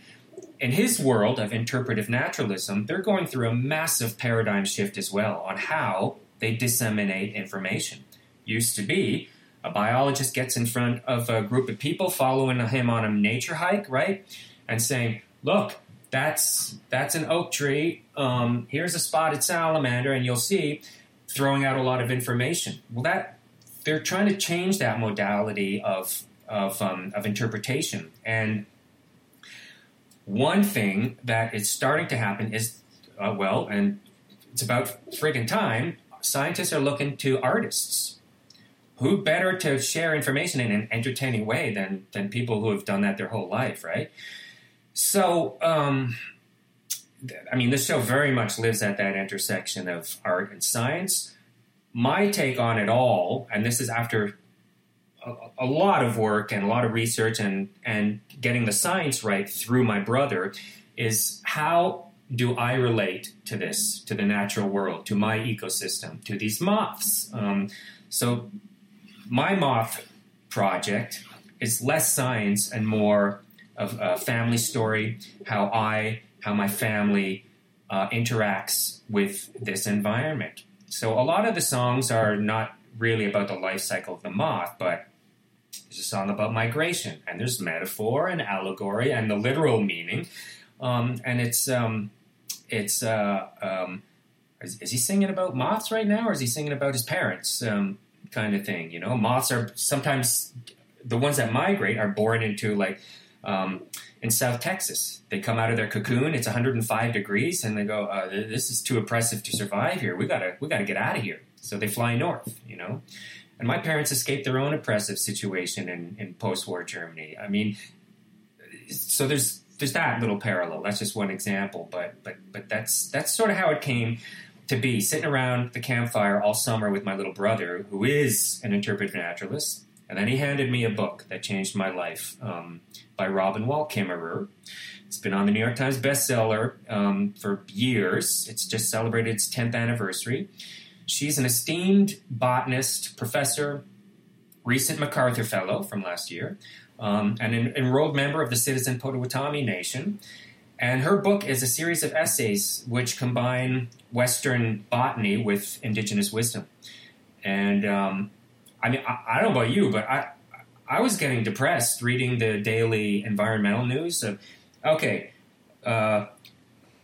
in his world of interpretive naturalism, they're going through a massive paradigm shift as well on how they disseminate information. Used to be a biologist gets in front of a group of people following him on a nature hike, right? And saying, look, that's that's an oak tree. Um, here's a spotted salamander, and you'll see throwing out a lot of information. Well, that they're trying to change that modality of of, um, of interpretation, and one thing that is starting to happen is, uh, well, and it's about friggin' time. Scientists are looking to artists. Who better to share information in an entertaining way than than people who have done that their whole life, right? So, um, I mean, this show very much lives at that intersection of art and science. My take on it all, and this is after a, lot of work and a lot of research and and getting the science right through my brother, is how do I relate to this, to the natural world, to my ecosystem, to these moths? Um, so, my moth project is less science and more of a family story, how I, how my family uh, interacts with this environment. So, a lot of the songs are not really about the life cycle of the moth, but there's a song about migration, and there's metaphor and allegory and the literal meaning. Um, and it's um, it's uh, um, is, is, he singing about moths right now, or is he singing about his parents, um, kind of thing? You know, moths are sometimes the ones that migrate are born into like um, in South Texas. They come out of their cocoon. It's 105 degrees, and they go, uh, "This is too oppressive to survive here. We gotta we gotta get out of here." So they fly north. You know. And my parents escaped their own oppressive situation in, in post-war Germany. I mean, so there's there's that little parallel. That's just one example, but but but that's that's sort of how it came to be. Sitting around the campfire all summer with my little brother, who is an interpretive naturalist, and then he handed me a book that changed my life um, by Robin Wall Kimmerer. It's been on the New York Times bestseller um, for years. It's just celebrated its 10th anniversary. She's an esteemed botanist, professor, recent MacArthur Fellow from last year, um, an enrolled member of the Citizen Potawatomi Nation. And her book is a series of essays which combine Western botany with indigenous wisdom. And um, I mean, I, I, don't know about you, but I, I was getting depressed reading the daily environmental news okay, uh,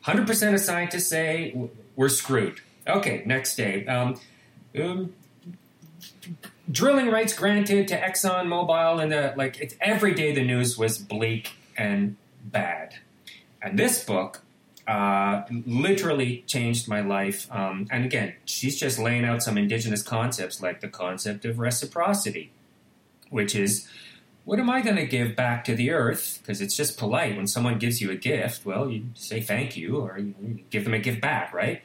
100% of scientists say we're screwed. Okay, next day. Um, um, drilling rights granted to Exxon Mobil, and the like. It's every day the news was bleak and bad, and this book uh, literally changed my life. Um, and again, she's just laying out some indigenous concepts like the concept of reciprocity, which is what am I going to give back to the earth? Because it's just polite when someone gives you a gift. Well, you say thank you, or you give them a gift back, right?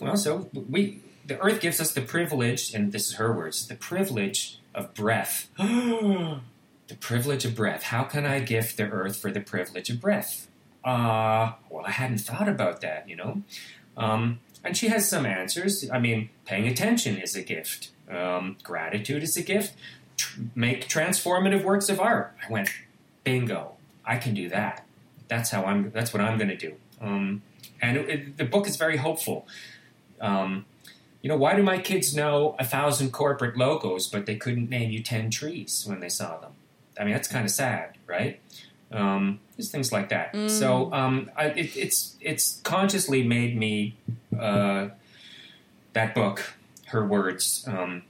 Well, so we the earth gives us the privilege, and this is her words, the privilege of breath. the privilege of breath. How can I gift the earth for the privilege of breath? Uh, well, I hadn't thought about that, you know. Um, and she has some answers. I mean, paying attention is a gift. Um, gratitude is a gift. Tr- make transformative works of art. I went, bingo. I can do that. That's how I'm. That's what I'm going to do. Um, and it, it, the book is very hopeful. Um, you know, why do my kids know a thousand corporate logos, but they couldn't name you 10 trees when they saw them? I mean, that's kind of sad, right? Um, just things like that. Mm. So um, I, it, it's it's consciously made me uh, that book, her words. Um,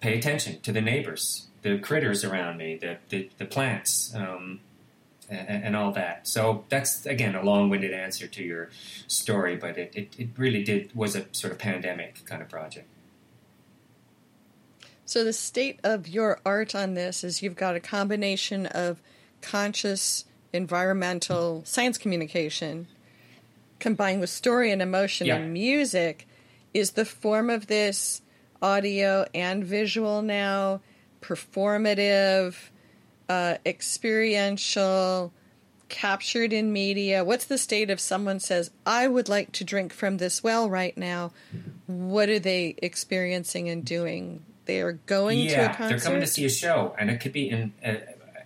pay attention to the neighbors, the critters around me, the the, the plants. Um, and, and, all that. So that's again a long-winded answer to your story, but it, it, it really did was a sort of pandemic kind of project. So the state of your art on this is you've got a combination of conscious environmental science communication combined with story and emotion yeah. and music. Is the form of this audio and visual now performative? Uh, experiential, captured in media? What's the state of someone says, I would like to drink from this well right now? What are they experiencing and doing? They are going yeah, to a concert? They're coming to see a show, and it could be in uh,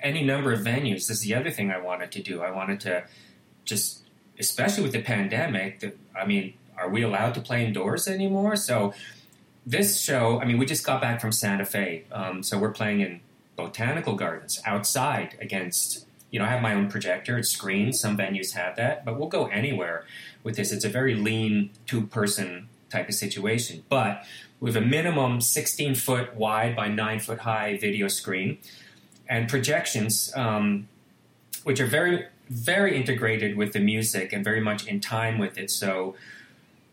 any number of venues. This is the other thing I wanted to do. I wanted to just, especially with the pandemic, the, I mean, are we allowed to play indoors anymore? So this show, I mean, we just got back from Santa Fe, um, so we're playing in botanical gardens outside against you know i have my own projector it screens some venues have that but we'll go anywhere with this. It's a very lean two person type of situation. But we have a minimum 16 foot wide by 9 foot high video screen and projections um, which are very very integrated with the music and very much in time with it. So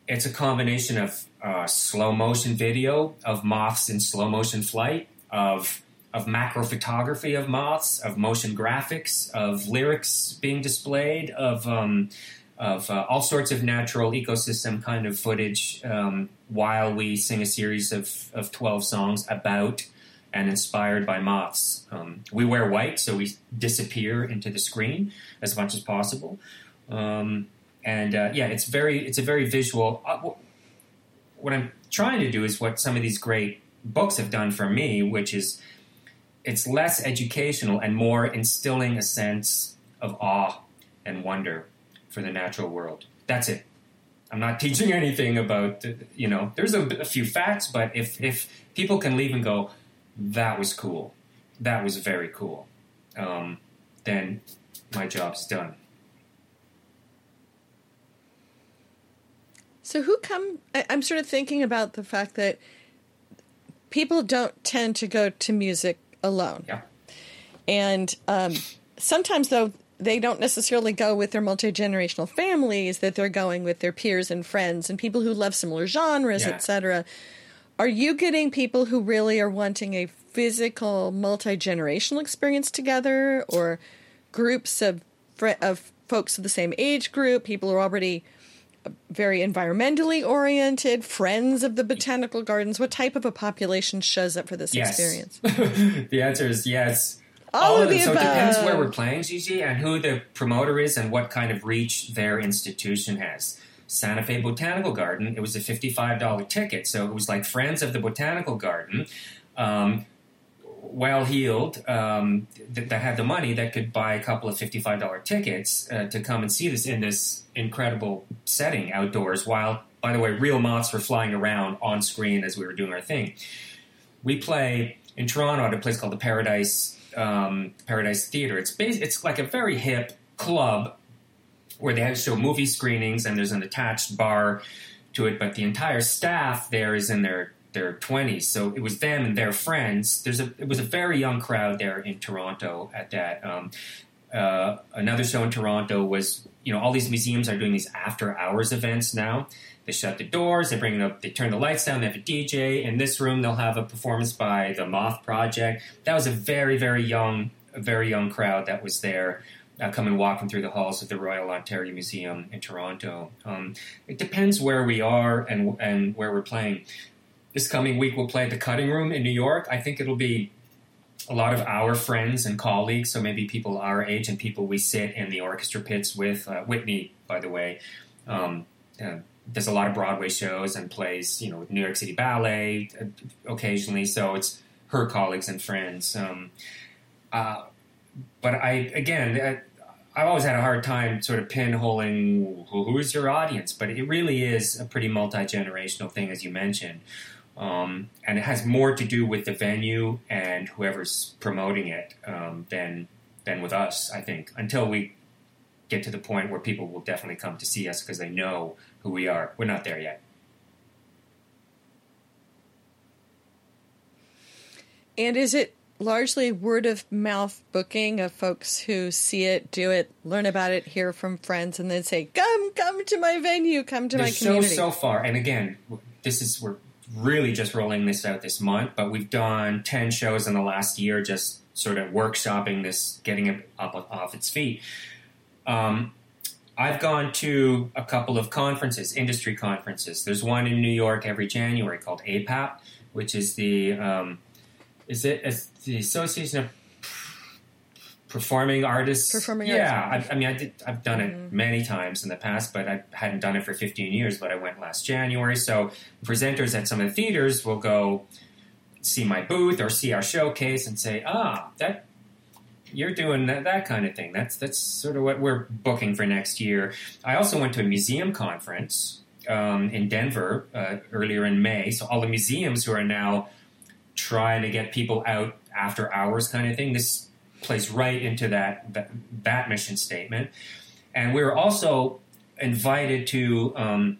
it's a combination of uh, slow motion video of moths in slow motion flight, of of macro photography of moths, of motion graphics, of lyrics being displayed, of um, of uh, all sorts of natural ecosystem kind of footage um, while we sing a series of, of 12 songs about and inspired by moths. Um, we wear white, so we disappear into the screen as much as possible. Um, and uh, yeah, it's very it's a very visual. Uh, what I'm trying to do is what some of these great books have done for me, which is it's less educational and more instilling a sense of awe and wonder for the natural world. That's it. I'm not teaching anything about you know. There's a, a few facts, but if if people can leave and go, that was cool, that was very cool, um, then my job's done. So who come? I'm sort of thinking about the fact that people don't tend to go to music alone. Yeah. And um, sometimes, though, they don't necessarily go with their multi generational families. That they're going with their peers and friends and people who love similar genres, Yeah. etc. Are you getting people who really are wanting a physical multi generational experience together, or groups of fr- of folks of the same age group, people who are already very environmentally oriented, friends of the botanical gardens? What type of a population shows up for this Yes. experience? the answer is yes. All of them. the so it depends where we're playing, Gigi, and who the promoter is and what kind of reach their institution has. Santa Fe Botanical Garden, it was a $55 ticket, so it was like friends of the Botanical Garden, um, well heeled, um, th- that had the money that could buy a couple of $55 tickets uh, to come and see this in this incredible setting outdoors, while, by the way, real moths were flying around on screen as we were doing our thing we play in Toronto at a place called the Paradise um, Paradise Theater. It's bas- it's like a very hip club where they have show movie screenings and there's an attached bar to it, but the entire staff there is in their their twenties. So it was them and their friends. There's a it was a very young crowd there in Toronto at that. Um, uh, another show in Toronto was you know all these museums are doing these after hours events now. They shut the doors. They bring up. They turn the lights down. They have a DJ in this room. They'll have a performance by the Moth Project. That was a very very young very young crowd that was there. Uh, coming walking through the halls of the Royal Ontario Museum in Toronto. Um, it depends where we are and and where we're playing. This coming week we'll play at the Cutting Room in New York. I think it'll be a lot of our friends and colleagues, so maybe people our age and people we sit in the orchestra pits with. Uh, Whitney, by the way, um, uh, does a lot of Broadway shows and plays, you know, with New York City Ballet uh, occasionally. So it's her colleagues and friends. Um, uh, but I, again, I, I've always had a hard time sort of pinholing who is your audience, but it really is a pretty multi generational thing, as you mentioned. Um, and it has more to do with the venue and whoever's promoting it um, than than with us. I think until we get to the point where people will definitely come to see us because they know who we are. We're not there yet. And is it largely word of mouth booking of folks who see it, do it, learn about it, hear from friends, and then say, "Come, come to my venue, come to my community." so far, and again, this is we're really just rolling this out this month, but we've done ten shows in the last year, just sort of workshopping this, getting it up off its feet. Um, I've gone to a couple of conferences, industry conferences. There's one in New York every January called APAP, which is the um, is it it's the Association of Performing Artists? Performing yeah, Artists. I, I mean, I did, I've done it many times in the past, but I hadn't done it for 15 years. But I went last January, so presenters at some of the theaters will go see my booth or see our showcase and say, "Ah, that you're doing that, that kind of thing. That's that's sort of what we're booking for next year." I also went to a museum conference um, in Denver uh, earlier in May. So all the museums who are now trying to get people out after hours, kind of thing. This plays right into that that, that mission statement. And we were also invited to um,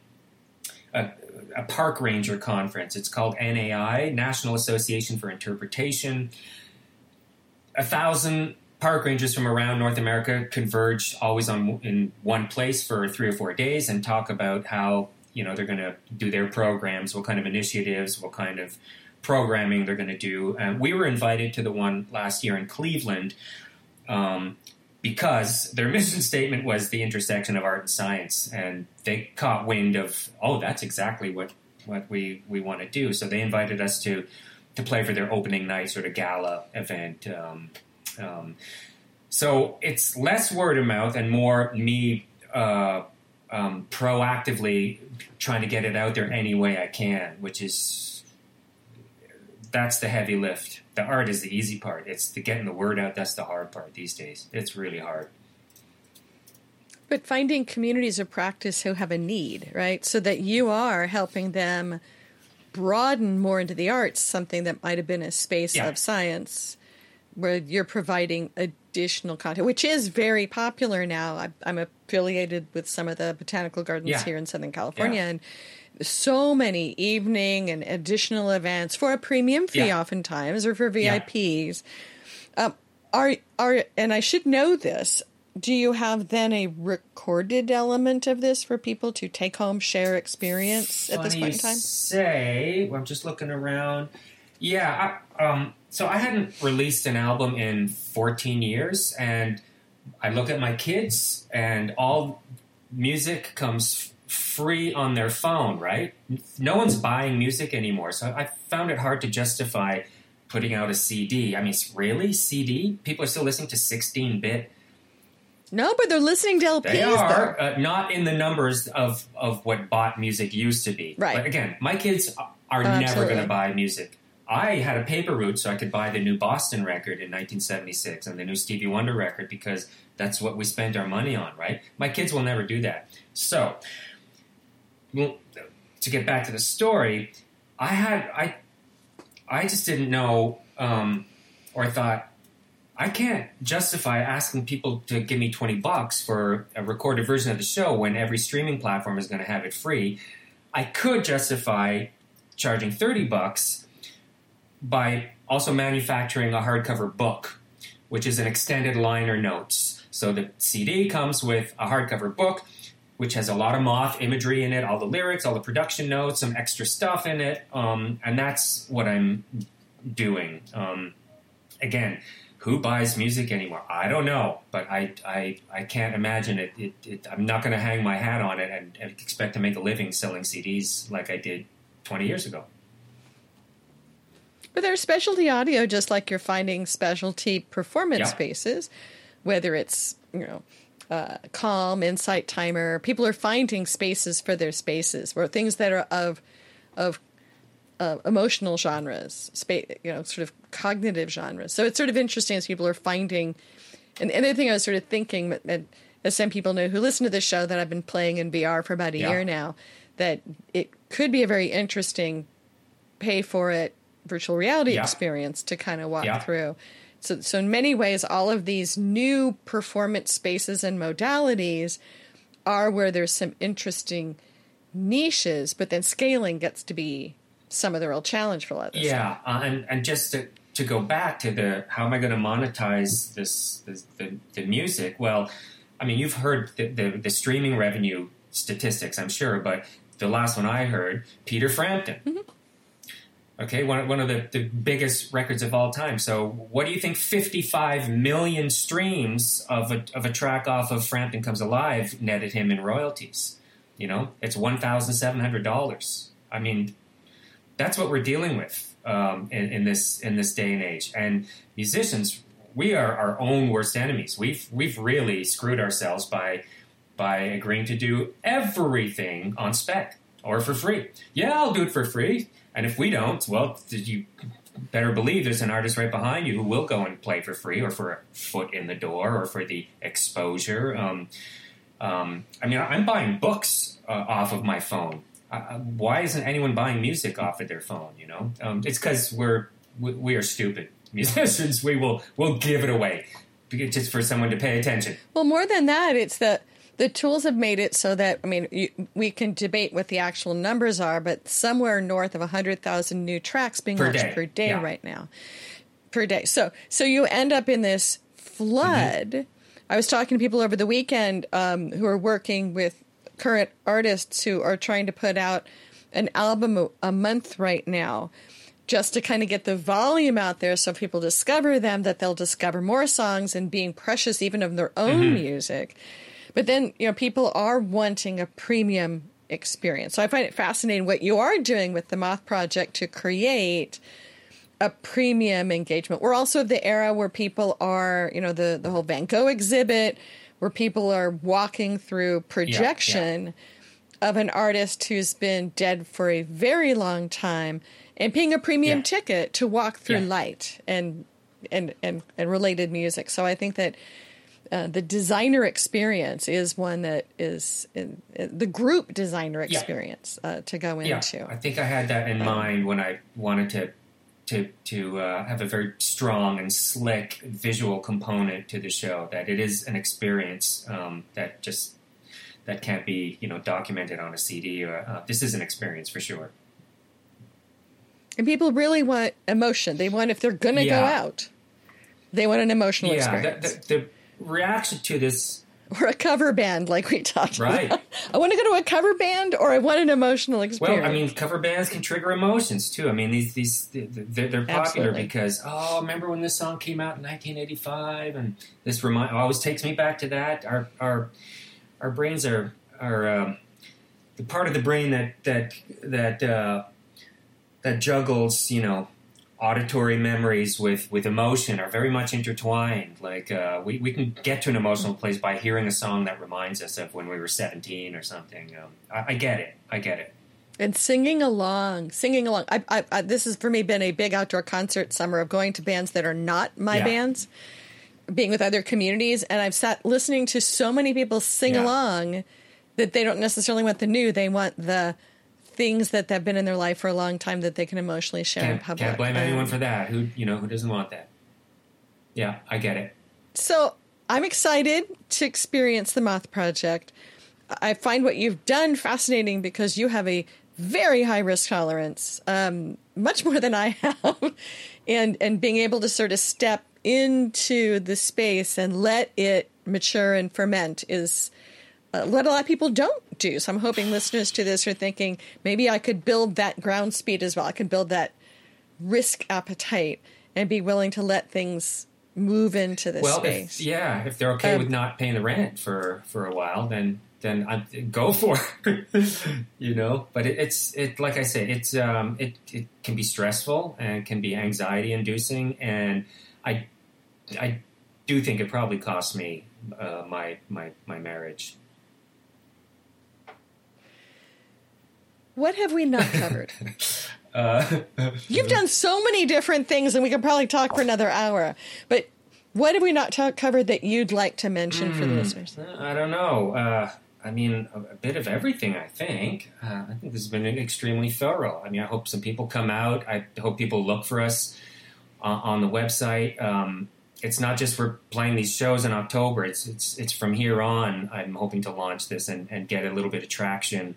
a, a park ranger conference. It's called NAI, National Association for Interpretation. A thousand park rangers from around North America converge always on in one place for three or four days and talk about how you know they're going to do their programs, what kind of initiatives, what kind of programming they're going to do. And we were invited to the one last year in Cleveland um, because their mission statement was the intersection of art and science, and they caught wind of oh, that's exactly what what we we want to do. So they invited us to to play for their opening night sort of gala event. Um, um, so it's less word of mouth and more me uh, um, proactively trying to get it out there any way I can, which is that's the heavy lift. The art is the easy part. It's the getting the word out. That's the hard part these days. It's really hard. But finding communities of practice who have a need, right? So that you are helping them broaden more into the arts, something that might have been a space yeah. of science, where you're providing additional content, which is very popular now. I'm affiliated with some of the botanical gardens yeah. here in Southern California, yeah. and so many evening and additional events for a premium fee, oftentimes, or for VIPs. Um, are are and I should know this do you have then a recorded element of this for people to take home, share experience at this point in time? Say, well, I'm just looking around. Yeah, I, um, so I hadn't released an album in 14 years, and I look at my kids, and all music comes free on their phone, right? No one's buying music anymore, so I found it hard to justify putting out a CD. I mean, really CD? People are still listening to 16 bit no, but they're listening to LPs. They are uh, not in the numbers of of what bought music used to be. Right. But again, my kids are oh, never going to buy music. I had a paper route so I could buy the new Boston record in 1976 and the new Stevie Wonder record because that's what we spend our money on, right? My kids will never do that. So, well, to get back to the story, I had I I just didn't know um, or thought I can't justify asking people to give me 20 bucks for a recorded version of the show when every streaming platform is going to have it free. I could justify charging 30 bucks by also manufacturing a hardcover book, which is an extended liner notes. So the CD comes with a hardcover book, which has a lot of moth imagery in it, all the lyrics, all the production notes, some extra stuff in it, um, and that's what I'm doing. Um, again, who buys music anymore? I don't know, but I, I, I can't imagine it. it, it I'm not going to hang my hat on it and, and, expect to make a living selling CDs like I did 20 years ago. But there's specialty audio, just like you're finding specialty performance yeah. spaces, whether it's you know. Uh, calm, insight timer. People are finding spaces for their spaces, or things that are of of uh, emotional genres, space, you know, sort of cognitive genres. So it's sort of interesting as people are finding. And the other thing I was sort of thinking, as some people know who listen to this show, that I've been playing in VR for about a yeah. year now, that it could be a very interesting pay for it virtual reality yeah. experience to kind of walk yeah. through. So, so in many ways, all of these new performance spaces and modalities are where there's some interesting niches, but then scaling gets to be some of the real challenge for a lot of this. Yeah, uh, and and just to to go back to the how am I going to monetize this, this the, the music? Well, I mean, you've heard the, the, the streaming revenue statistics, I'm sure, but the last one I heard, Peter Frampton. Mm-hmm. Okay, one, one of the, the biggest records of all time. So, what do you think 55 million streams of a, of a track off of Frampton Comes Alive netted him in royalties? You know, it's $1,700. I mean, that's what we're dealing with um, in, in, this in this day and age. And musicians, we are our own worst enemies. We've we've really screwed ourselves by by agreeing to do everything on spec or for free. Yeah, I'll do it for free. And if we don't, well, you better believe there's an artist right behind you who will go and play for free or for a foot in the door or for the exposure. Um, um, I mean, I'm buying books uh, off of my phone uh, why isn't anyone buying music off of their phone? You know, um, it's because we're we, we, are stupid musicians. we will we'll give it away just for someone to pay attention. Well, more than that, it's that the tools have made it so that I mean you, we can debate what the actual numbers are, but somewhere north of hundred thousand new tracks being per launched day. per day yeah. right now, per day. So so you end up in this flood. Mm-hmm. I was talking to people over the weekend um, who are working with current artists who are trying to put out an album a, a month right now just to kind of get the volume out there so if people discover them that they'll discover more songs and being precious even of their own mm-hmm. music but then you know people are wanting a premium experience so i find it fascinating what you are doing with the moth project to create a premium engagement we're also the era where people are you know the the whole van gogh exhibit where people are walking through projection yeah, yeah. of an artist who's been dead for a very long time and paying a premium yeah. ticket to walk through light and, and and and related music. So I think that uh, the designer experience is one that is in, in the group designer experience uh, to go into. Yeah, I think I had that in um, mind when I wanted to to to uh, have a very strong and slick visual component to the show. That it is an experience um, that just that can't be you know documented on a CD. Or uh, this is an experience for sure. And people really want emotion. They want if they're going to yeah. go out, they want an emotional yeah, experience. The, the, the reaction to this or a cover band like we talked right. about. I want to go to a cover band or I want an emotional experience. Well, I mean, cover bands can trigger emotions too. I mean, these these they're, they're popular Absolutely. because oh, remember when this song came out in 1985 and this remind always takes me back to that. Our our our brains are are um, the part of the brain that that that uh, that juggles, you know, auditory memories with, with emotion are very much intertwined. Like uh, we, we can get to an emotional place by hearing a song that reminds us of when we were 17 or something. Um, I, I, get it. I get it. And singing along, singing along. I, I, I, this has for me been a big outdoor concert summer of going to bands that are not my yeah. bands, being with other communities. And I've sat listening to so many people sing yeah. along that they don't necessarily want the new, they want the things that have been in their life for a long time that they can emotionally share can't, in public. Can't blame um, anyone for that. Who you know who doesn't want that? Yeah, I get it. So I'm excited to experience the Moth Project. I find what you've done fascinating because you have a very high risk tolerance, um, much more than I have, and and being able to sort of step into the space and let it mature and ferment is uh, what a lot of people don't do. So I'm hoping listeners to this are thinking maybe I could build that ground speed as well. I could build that risk appetite and be willing to let things move into this well, space. If, yeah, if they're okay um, with not paying the rent for for a while, then then I go for it. you know, but it, it's it like I say, it's um it it can be stressful and can be anxiety inducing, and I I do think it probably cost me uh, my my my marriage. What have we not covered? uh, You've done so many different things, and we could probably talk for another hour. But what have we not talk, covered that you'd like to mention mm, for the hmm. listeners? I don't know. Uh, I mean, a, a, bit of everything, I think. Uh, I think this has been extremely thorough. I mean, I hope some people come out. I hope people look for us uh, on the website. Um, it's not just for playing these shows in October. It's it's it's from here on. I'm hoping to launch this and, and get a little bit of traction.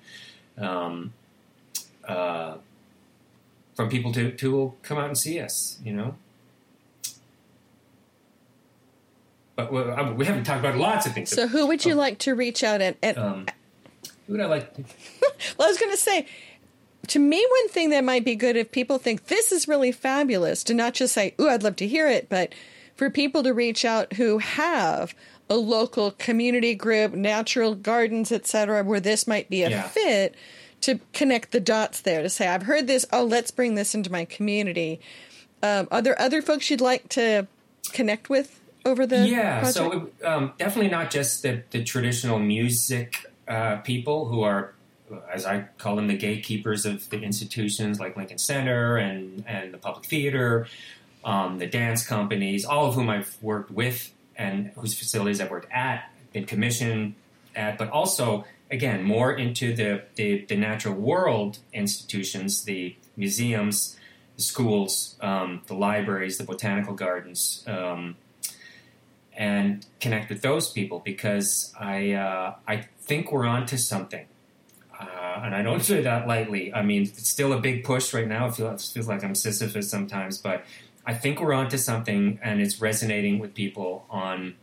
Um, uh, from people to to will come out and see us. You know. But we haven't talked about lots of things. So, who would you oh. like to reach out and? and um, who would I like? To... well, I was going to say, to me, one thing that might be good if people think this is really fabulous to not just say, "Ooh, I'd love to hear it," but for people to reach out who have a local community group, natural gardens, etc., where this might be a yeah. fit to connect the dots there to say, I've heard this. Oh, let's bring this into my community. Um, are there other folks you'd like to connect with over the yeah? Project? So um, definitely not just the, the traditional music uh, people who are, as I call them, the gatekeepers of the institutions like Lincoln Center and and the Public Theater, um, the dance companies, all of whom I've worked with and whose facilities I've worked at, been commissioned at, but also again, more into the, the, the natural world institutions, the museums, the schools, um, the libraries, the botanical gardens, um, and connect with those people because I, uh, I think we're onto something. Uh, and I don't say that lightly. I mean, it's still a big push right now. It feels, feels like I'm Sisyphus sometimes, but I think we're onto something and it's resonating with people on,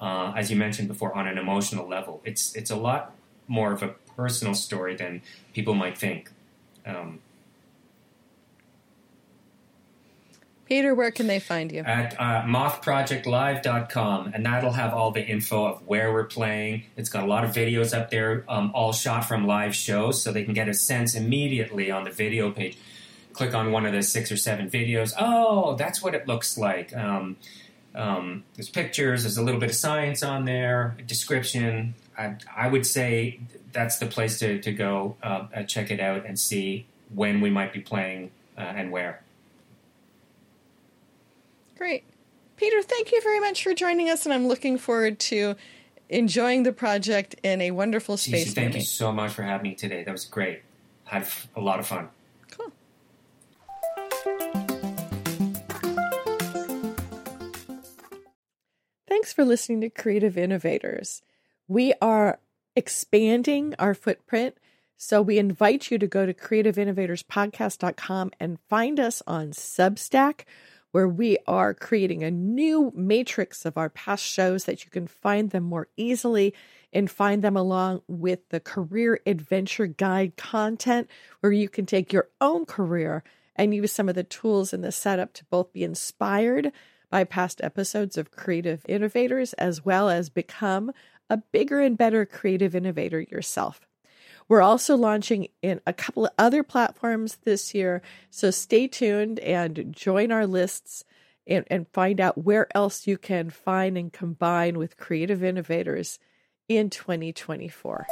uh, as you mentioned before, on an emotional level. It's, it's a lot more of a personal story than people might think. Um, Peter, where can they find you? At uh, mothprojectlive.com, and that'll have all the info of where we're playing. It's got a lot of videos up there, um, all shot from live shows, so they can get a sense immediately on the video page. Click on one of the six or seven videos. Oh, that's what it looks like. Um, um, there's pictures, there's a little bit of science on there, description. I, I would say that's the place to, to go uh, check it out and see when we might be playing uh, and where. Great. Peter, thank you very much for joining us, and I'm looking forward to enjoying the project in a wonderful space. thank you so much for having me today. That was great. Had a lot of fun. Cool. Thanks for listening to Creative Innovators. We are expanding our footprint, so we invite you to go to creativeinnovatorspodcast.com and find us on Substack where we are creating a new matrix of our past shows that you can find them more easily and find them along with the career adventure guide content where you can take your own career and use some of the tools in the setup to both be inspired by past episodes of creative innovators as well as become a bigger and better creative innovator yourself. We're also launching in a couple of other platforms this year. So stay tuned and join our lists and, and find out where else you can find and combine with creative innovators in 2024.